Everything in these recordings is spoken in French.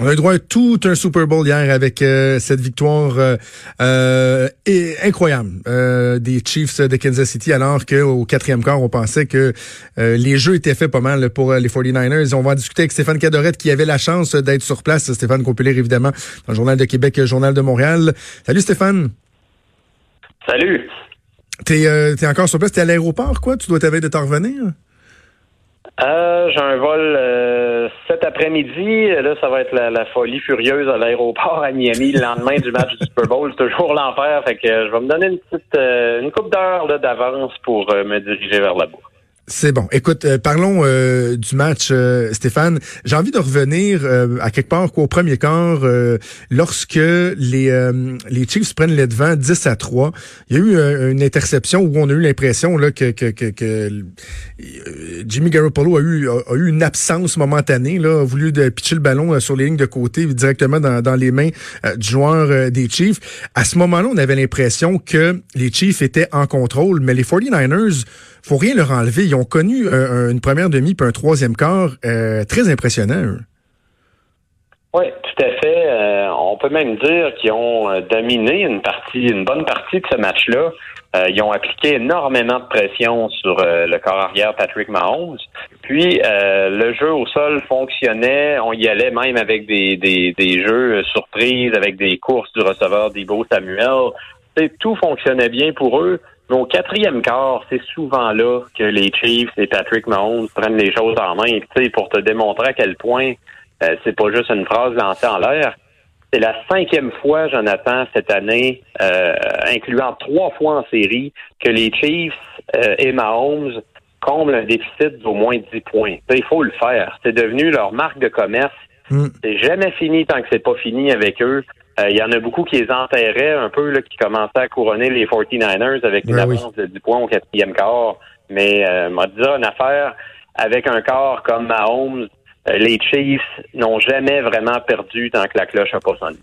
On a eu droit à tout un Super Bowl hier avec euh, cette victoire euh, euh incroyable euh, des Chiefs de Kansas City, alors qu'au quatrième quart, on pensait que les jeux étaient faits pas mal pour les 49ers. On va en discuter avec Stéphane Cadorette, qui avait la chance d'être sur place. Stéphane qu'on évidemment, dans le Journal de Québec, Journal de Montréal. Salut Stéphane. Salut. T'es es encore sur place? T'es à l'aéroport, quoi? Tu dois t'avoir de t'en revenir? Euh, j'ai un vol euh, cet après-midi. Là, ça va être la, folie furieuse à l'aéroport à Miami le lendemain du match du Super Bowl. Toujours l'enfer. Fait que je vais me donner une petite euh, une coupe d'heure d'avance pour me diriger vers là-bas. C'est bon. Écoute, euh, parlons euh, du match, euh, Stéphane. J'ai envie de revenir à quelque part au premier quart, lorsque les les Chiefs prennent les devants 10 à 3. Il y a eu une interception où on a eu l'impression là que, que, que, Jimmy Garoppolo a eu a, eu une absence momentanée, là, a voulu pitcher le ballon sur les lignes de côté directement dans, dans les mains du joueur des Chiefs. À ce moment-là, on avait l'impression que les Chiefs étaient en contrôle, mais les 49ers faut rien leur enlever. Ils ont connu une première demi puis un troisième quart euh, très impressionnant. Oui, tout à fait. Euh, on peut même dire qu'ils ont euh, dominé une partie, une bonne partie de ce match-là. ils ont appliqué énormément de pression sur le corps arrière Patrick Mahomes. Puis le jeu au sol fonctionnait. On y allait même avec des, des, jeux surprises, avec des courses du receveur Debo Samuel. tout fonctionnait bien pour eux. Mais au quatrième quart, c'est souvent là que les Chiefs et Patrick Mahomes prennent les choses en main. Et, pour te démontrer à quel point euh, c'est pas juste une phrase lancée en l'air. C'est la cinquième fois, Jonathan, cette année, euh, incluant trois fois en série, que les Chiefs euh, et Mahomes comblent un déficit d'au moins 10 points. Il faut le faire. C'est devenu leur marque de commerce. Mm. C'est jamais fini tant que c'est pas fini avec eux. Euh, il y en a beaucoup qui les enterraient un peu, là, qui commençaient à couronner les 49ers avec une avance de 10 points au quatrième quart. Mais euh, m'a dit une affaire avec un corps comme Mahomes, euh, les Chiefs n'ont jamais vraiment perdu tant que la cloche n'a pas sonné.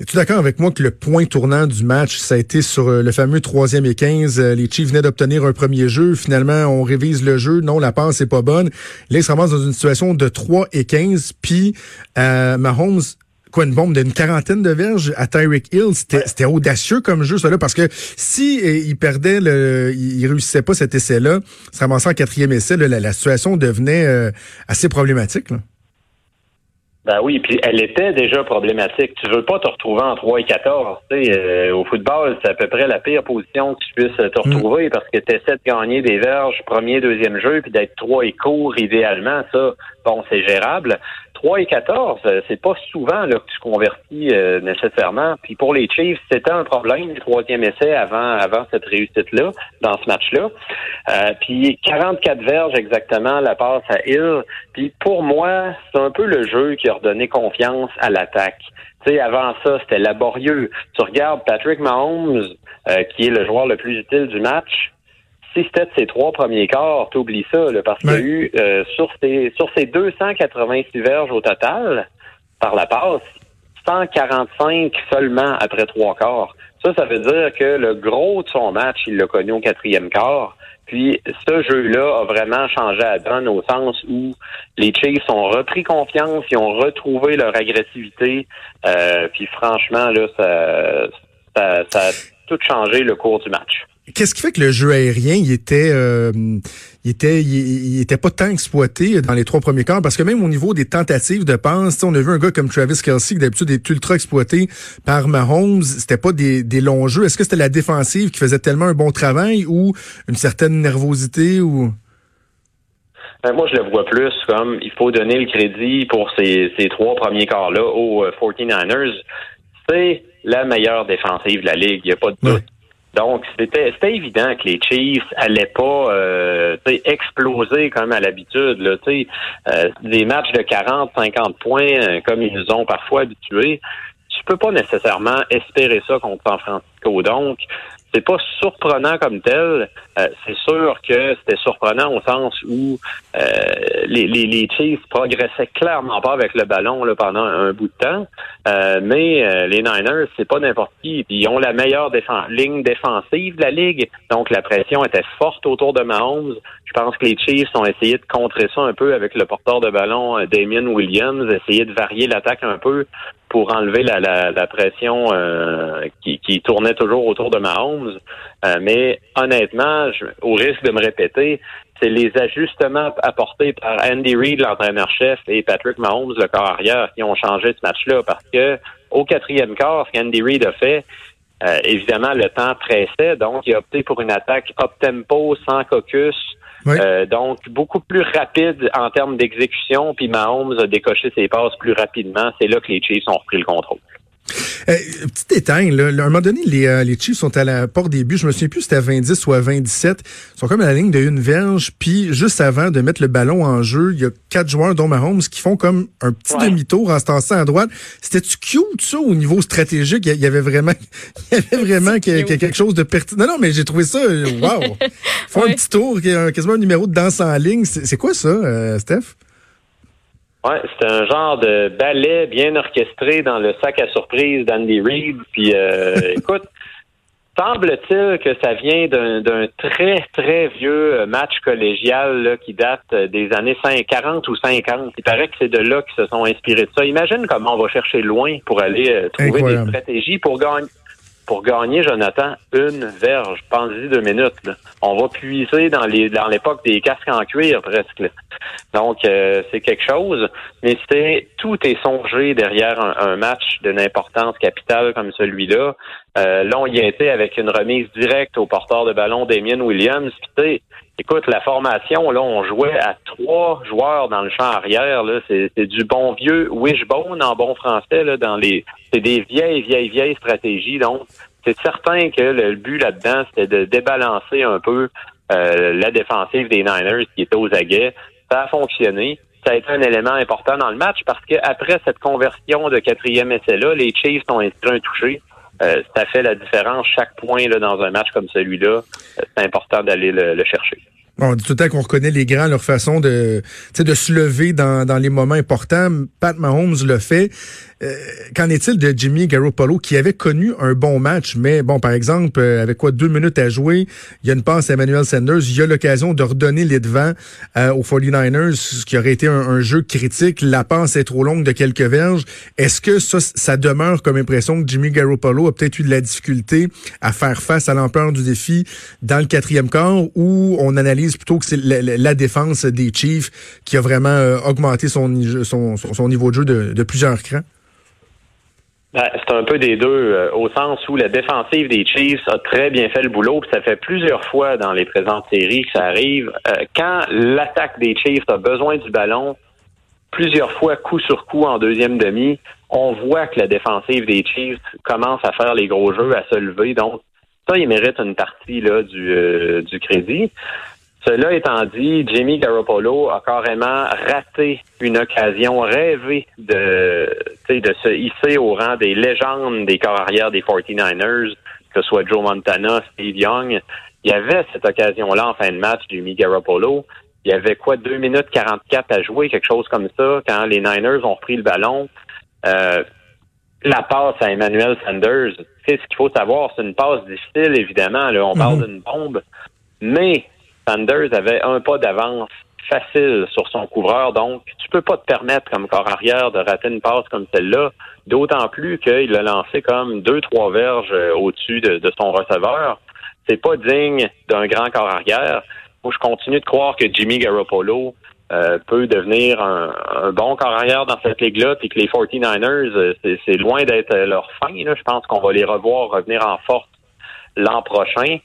Es-tu d'accord avec moi que le point tournant du match, ça a été sur euh, le fameux troisième et 15? Les Chiefs venaient d'obtenir un premier jeu. Finalement, on révise le jeu. Non, la passe n'est pas bonne. Là, ils se ramassent dans une situation de 3 et 15. Puis, Mahomes quoi une bombe d'une quarantaine de verges à Tyreek Hill, c'était audacieux comme jeu ça là parce que si euh, il perdait le il, réussissait pas cet essai là, ça ramassait en quatrième essai la, situation devenait euh, assez problématique là. Ben oui, puis elle était déjà problématique. Tu veux pas te retrouver en 3 et 14. Euh, au football, c'est à peu près la pire position que tu puisses te mm. retrouver parce que tu essaies de gagner des verges premier, deuxième jeu, puis d'être 3 et court idéalement. Ça, bon, c'est gérable. 3 et 14, euh, c'est pas souvent là, que tu convertis euh, nécessairement. Puis pour les Chiefs, c'était un problème, le troisième essai avant, avant cette réussite-là, dans ce match-là. Euh, puis 44 verges exactement, la passe à Hill. Puis pour moi, c'est un peu le jeu qui a redonné confiance à l'attaque. Tu sais, avant ça, c'était laborieux. Tu regardes Patrick Mahomes, qui est le joueur le plus utile du match, si c'était de ses trois premiers quarts, t'oublies ça, parce qu'il y a eu euh, sur ses sur ses 286 verges au total par la passe, 145 seulement après trois quarts. Ça, ça veut dire que le gros de son match, il l'a connu au quatrième quart. Puis ce jeu-là a vraiment changé à donne au sens où les Chiefs ont repris confiance, ils ont retrouvé leur agressivité. Euh, puis franchement, là, ça, ça a tout changé le cours du match. Qu'est-ce qui fait que le jeu aérien, il était, euh, il était, il, était pas tant exploité dans les trois premiers quarts? Parce que même au niveau des tentatives de passe, on a vu un gars comme Travis Kelsey qui d'habitude est ultra exploité par Mahomes. C'était pas des, des longs jeux. Est-ce que c'était la défensive qui faisait tellement un bon travail ou une certaine nervosité ou? Ben, moi, je le vois plus comme il faut donner le crédit pour ces, ces trois premiers quarts-là aux 49ers. Euh, C'est la meilleure défensive de la Ligue, il n'y a pas de doute. Donc, c'était évident que les Chiefs allaient pas euh, exploser comme à l'habitude. Euh, des matchs de 40, 50 points, euh, comme ils nous ont parfois habitués, tu peux pas nécessairement espérer ça contre San Francisco. Donc, c'est pas surprenant comme tel. Euh, c'est sûr que c'était surprenant au sens où euh, les, les, les, Chiefs progressaient clairement pas avec le ballon là, pendant un, bout de temps. Euh, mais les Niners, c'est pas n'importe qui. Puis ils ont la meilleure ligne défensive de la ligue. Donc la pression était forte autour de Mahomes. Je pense que les Chiefs ont essayé de contrer ça un peu avec le porteur de ballon Damien Williams, essayer de varier l'attaque un peu pour enlever la, la, la pression euh, qui, qui, tournait toujours autour de Mahomes. Euh, mais honnêtement, je, au risque de me répéter, c'est les ajustements apportés par Andy Reid, l'entraîneur-chef, et Patrick Mahomes, le corps arrière, qui ont changé ce match-là. Parce que au quatrième quart, ce qu'Andy Reid a fait, euh, évidemment, le temps pressait, donc il a opté pour une attaque up-tempo, sans caucus, euh, donc, beaucoup plus rapide en termes d'exécution, puis Mahomes a décoché ses passes plus rapidement. C'est là que les Chiefs ont repris le contrôle. Euh, petit détail, là, à un moment donné, les, euh, les Chiefs sont à la porte des buts. Je me souviens plus si c'était à 20 ou à 27. Ils sont comme à la ligne de une verge. Puis juste avant de mettre le ballon en jeu, il y a quatre joueurs, dont Mahomes, qui font comme un petit demi-tour en se tassant à droite. C'était-tu cute, ça, au niveau stratégique? Il y avait vraiment, il y avait vraiment quelque chose de pertinent. Non, non, mais j'ai trouvé ça, euh, wow! Ils font un petit tour, quasiment un numéro de danse en ligne. C'est quoi ça, Steph? Ouais, c'est un genre de ballet bien orchestré dans le sac à surprise d'Andy Reid. Puis, euh, écoute, semble-t-il que ça vient d'un très, très vieux match collégial qui date des années 40 ou 50. Il paraît que c'est de là qu'ils se sont inspirés de ça. Imagine comment on va chercher loin pour aller euh, trouver des stratégies pour gagner pour gagner, Jonathan, une verge. Pensez-y deux minutes. On va puiser dans les dans l'époque des casques en cuir presque. Donc euh, c'est quelque chose, mais c'est tout est songé derrière un, match d'une importance capitale comme celui-là. Euh, là, on y été avec une remise directe au porteur de ballon Damien Williams. Puis, écoute, la formation, là, on jouait à trois joueurs dans le champ arrière. Là, c'est, du bon vieux wishbone en bon français. Là, dans les, c'est des vieilles, vieilles, vieilles stratégies. Donc, c'est certain que le but là-dedans, c'était de débalancer un peu euh, la défensive des Niners qui était aux aguets. Ça a fonctionné. Ça a été un élément important dans le match parce qu'après cette conversion de quatrième essai-là, les Chiefs ont inscrit un touché. Euh, ça fait la différence. Chaque point là, dans un match comme celui-là, euh, c'est important d'aller le, chercher. On dit tout le temps qu'on reconnaît les grands, leur façon de, de se lever dans, dans les moments importants. Pat Mahomes le fait. Euh, qu'en est-il de Jimmy Garoppolo qui avait connu un bon match, mais bon, par exemple, euh, avec quoi deux minutes à jouer, il y a une passe à Emmanuel Sanders, il y a l'occasion de redonner les devants euh, aux 49ers, ce qui aurait été un, jeu critique. La passe est trop longue de quelques verges. Est-ce que ça, ça demeure comme impression que Jimmy Garoppolo a peut-être eu de la difficulté à faire face à l'ampleur du défi dans le quatrième quart, ou on analyse plutôt que c'est la, défense des Chiefs qui a vraiment augmenté son, niveau de jeu de, plusieurs crans? Ben, c'est un peu des deux, euh, au sens où la défensive des Chiefs a très bien fait le boulot, ça fait plusieurs fois dans les présentes séries que ça arrive. Euh, quand l'attaque des Chiefs a besoin du ballon, plusieurs fois coup sur coup en deuxième demi, on voit que la défensive des Chiefs commence à faire les gros jeux, à se lever. Donc, ça, il mérite une partie là, euh, du crédit. Cela étant dit, Jimmy Garoppolo a carrément raté une occasion rêvée de, de se hisser au rang des légendes des corps arrière des 49ers, que ce soit Joe Montana, Steve Young. Il y avait cette occasion-là en fin de match, Jimmy Garoppolo. Il y avait quoi, 2 minutes 44 à jouer, quelque chose comme ça, quand les Niners ont pris le ballon. Euh, la passe à Emmanuel Sanders, ce qu'il faut savoir, c'est une passe difficile, évidemment. Là, on parle mhm. d'une bombe. Mais Sanders avait un pas d'avance facile sur son couvreur, donc tu peux pas te permettre comme corps arrière de rater une passe comme celle-là, d'autant plus qu'il a lancé comme deux, trois verges euh, au-dessus de, son receveur. C'est pas digne d'un grand corps arrière. Moi, je continue de croire que Jimmy Garoppolo euh, peut devenir un, bon corps arrière dans cette ligue-là, puis que les 49ers, euh, c'est loin d'être leur fin. Je pense qu'on va les revoir revenir en force l'an prochain.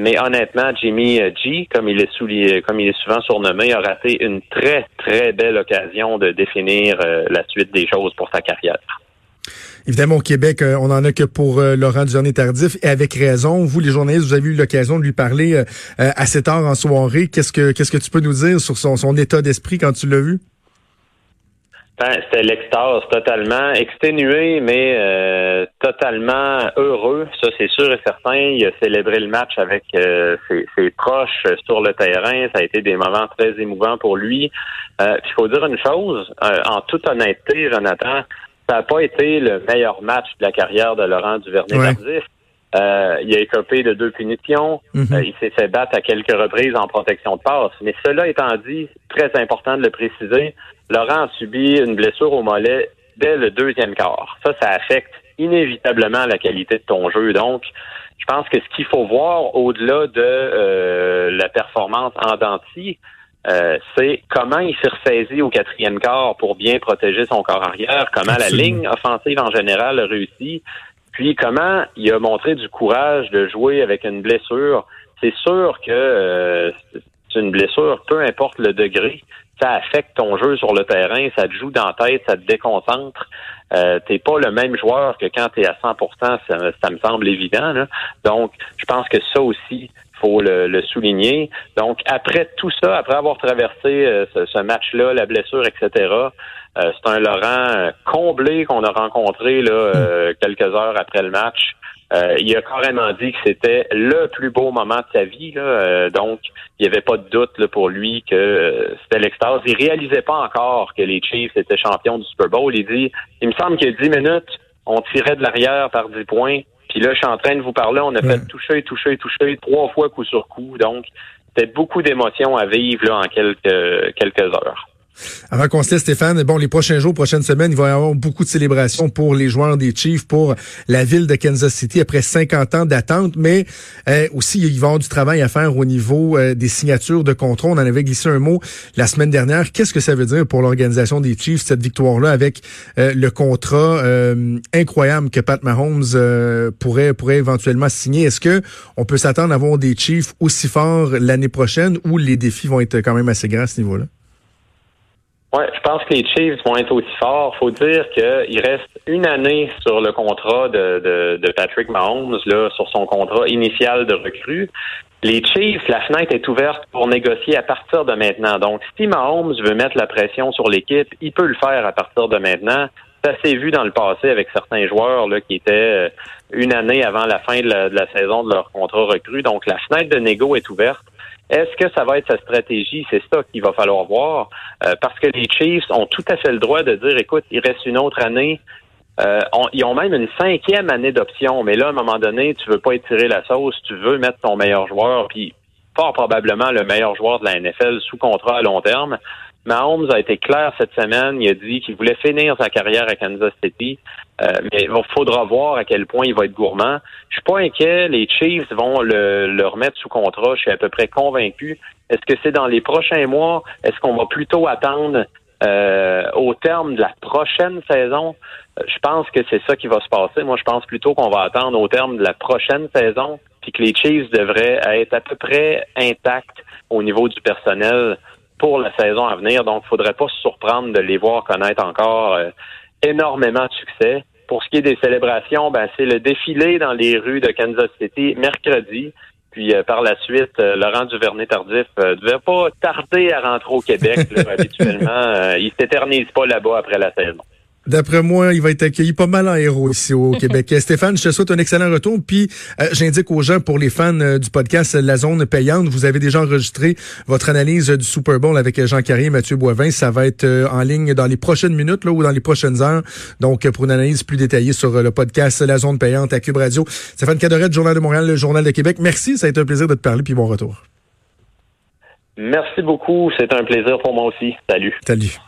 Mais honnêtement, Jimmy euh, G, comme il est souligné, comme il est souvent surnommé, a raté une très, très belle occasion de définir euh, la suite des choses pour sa carrière. Évidemment, au Québec, euh, on n'en a que pour Laurent Duvernay-Tardif, et avec raison. Vous, les journalistes, vous avez eu l'occasion de lui parler assez tard en soirée. Qu'est-ce que qu'est-ce que tu peux nous dire sur son état d'esprit quand tu l'as vu? Ben, c'était l'extase totalement exténué, mais euh, totalement heureux. Ça, c'est sûr et certain. Il a célébré le match avec euh, ses, proches sur le terrain. Ça a été des moments très émouvants pour lui. Euh, il faut dire une chose, en toute honnêteté, Jonathan, ça n'a pas été le meilleur match de la carrière de Laurent Duvernay-Tardif. il a écopé de deux punitions. Mm-hmm. il s'est fait battre à quelques reprises en protection de passe. Mais cela étant dit, très important de le préciser, Laurent a subi une blessure au mollet dès le deuxième quart. Ça, ça affecte inévitablement la qualité de ton jeu. Donc, je pense que ce qu'il faut voir au-delà de euh, la performance en denti, euh, c'est comment il s'est ressaisi au quatrième quart pour bien protéger son corps arrière, comment la ligne offensive en général a réussi, puis comment il a montré du courage de jouer avec une blessure. C'est sûr que euh, c'est une blessure, peu importe le degré, ça affecte ton jeu sur le terrain, ça te joue dans la tête, ça te déconcentre. Euh, t'es pas le même joueur que quand tu es à 100 ça, ça me semble évident. Donc, je pense que ça aussi, faut le, souligner. Donc, après tout ça, après avoir traversé euh, ce, match-là, la blessure, etc., euh, c'est un Laurent comblé qu'on a rencontré là, euh, quelques heures après le match. Euh, il a carrément dit que c'était le plus beau moment de sa vie. Là, euh, donc, il n'y avait pas de doute là, pour lui que euh, c'était l'extase. Il réalisait pas encore que les Chiefs étaient champions du Super Bowl. Il dit, il me semble qu'il y a 10 minutes, on tirait de l'arrière par 10 points. Puis là, je suis en train de vous parler, on a fait toucher, toucher, toucher, trois fois coup sur coup. Donc, c'était beaucoup d'émotions à vivre là, en quelques, quelques heures. Avant qu'on se laisse, Stéphane, bon, les prochains jours, prochaines semaines, il va y avoir beaucoup de célébrations pour les joueurs des Chiefs, pour la ville de Kansas City après 50 ans d'attente, mais euh, aussi, il va y avoir du travail à faire au niveau euh, des signatures de contrat. On en avait glissé un mot la semaine dernière. Qu'est-ce que ça veut dire pour l'organisation des Chiefs, cette victoire-là, avec euh, le contrat incroyable que Pat Mahomes pourrait, pourrait éventuellement signer? Est-ce que on peut s'attendre à avoir des Chiefs aussi forts l'année prochaine ou les défis vont être quand même assez grands à ce niveau-là? Oui, je pense que les Chiefs vont être aussi forts. faut dire qu'il reste une année sur le contrat de, de, Patrick Mahomes, là, sur son contrat initial de recrue. Les Chiefs, la fenêtre est ouverte pour négocier à partir de maintenant. Donc, si Mahomes veut mettre la pression sur l'équipe, il peut le faire à partir de maintenant. Ça s'est vu dans le passé avec certains joueurs là, qui étaient euh, une année avant la fin de la, de la saison de leur contrat recru. Donc, la fenêtre de négo est ouverte. Est-ce que ça va être sa stratégie? C'est ça qu'il va falloir voir. Euh, parce que les Chiefs ont tout à fait le droit de dire, écoute, il reste une autre année. Euh, ils ont même une cinquième année d'option. Mais là, à un moment donné, tu veux pas étirer la sauce, tu veux mettre ton meilleur joueur, puis fort probablement le meilleur joueur de la NFL sous contrat à long terme. Mahomes a été clair cette semaine. Il a dit qu'il voulait finir sa carrière à Kansas City, euh, mais il faudra voir à quel point il va être gourmand. Je suis pas inquiet. Les Chiefs vont le, remettre sous contrat. Je suis à peu près convaincu. Est-ce que c'est dans les prochains mois? Est-ce qu'on va plutôt attendre euh, au terme de la prochaine saison? Euh, je pense que c'est ça qui va se passer. Moi, je pense plutôt qu'on va attendre au terme de la prochaine saison, puis que les Chiefs devraient être à peu près intacts au niveau du personnel pour la saison à venir. Donc, il faudrait pas se surprendre de les voir connaître encore euh, énormément de succès. Pour ce qui est des célébrations, ben, c'est le défilé dans les rues de Kansas City mercredi. Puis euh, par la suite, euh, Laurent Duvernay-Tardif ne devait pas tarder à rentrer au Québec habituellement. il s'éternise pas là-bas après la saison. D'après moi, il va être accueilli pas mal en héros ici au Québec. Stéphane, je te souhaite un excellent retour. Puis euh, j'indique aux gens, pour les fans euh, du podcast La Zone Payante, vous avez déjà enregistré votre analyse du Super Bowl avec Jean Carrier et Mathieu Boivin. Ça va être euh, en ligne dans les prochaines minutes là, ou dans les prochaines heures. Donc, pour une analyse plus détaillée sur le podcast La Zone Payante à Cube Radio. Stéphane Cadoret, Journal de Montréal, le Journal de Québec. Merci, ça a été un plaisir de te parler, puis bon retour. Merci beaucoup, c'est un plaisir pour moi aussi. Salut. Salut.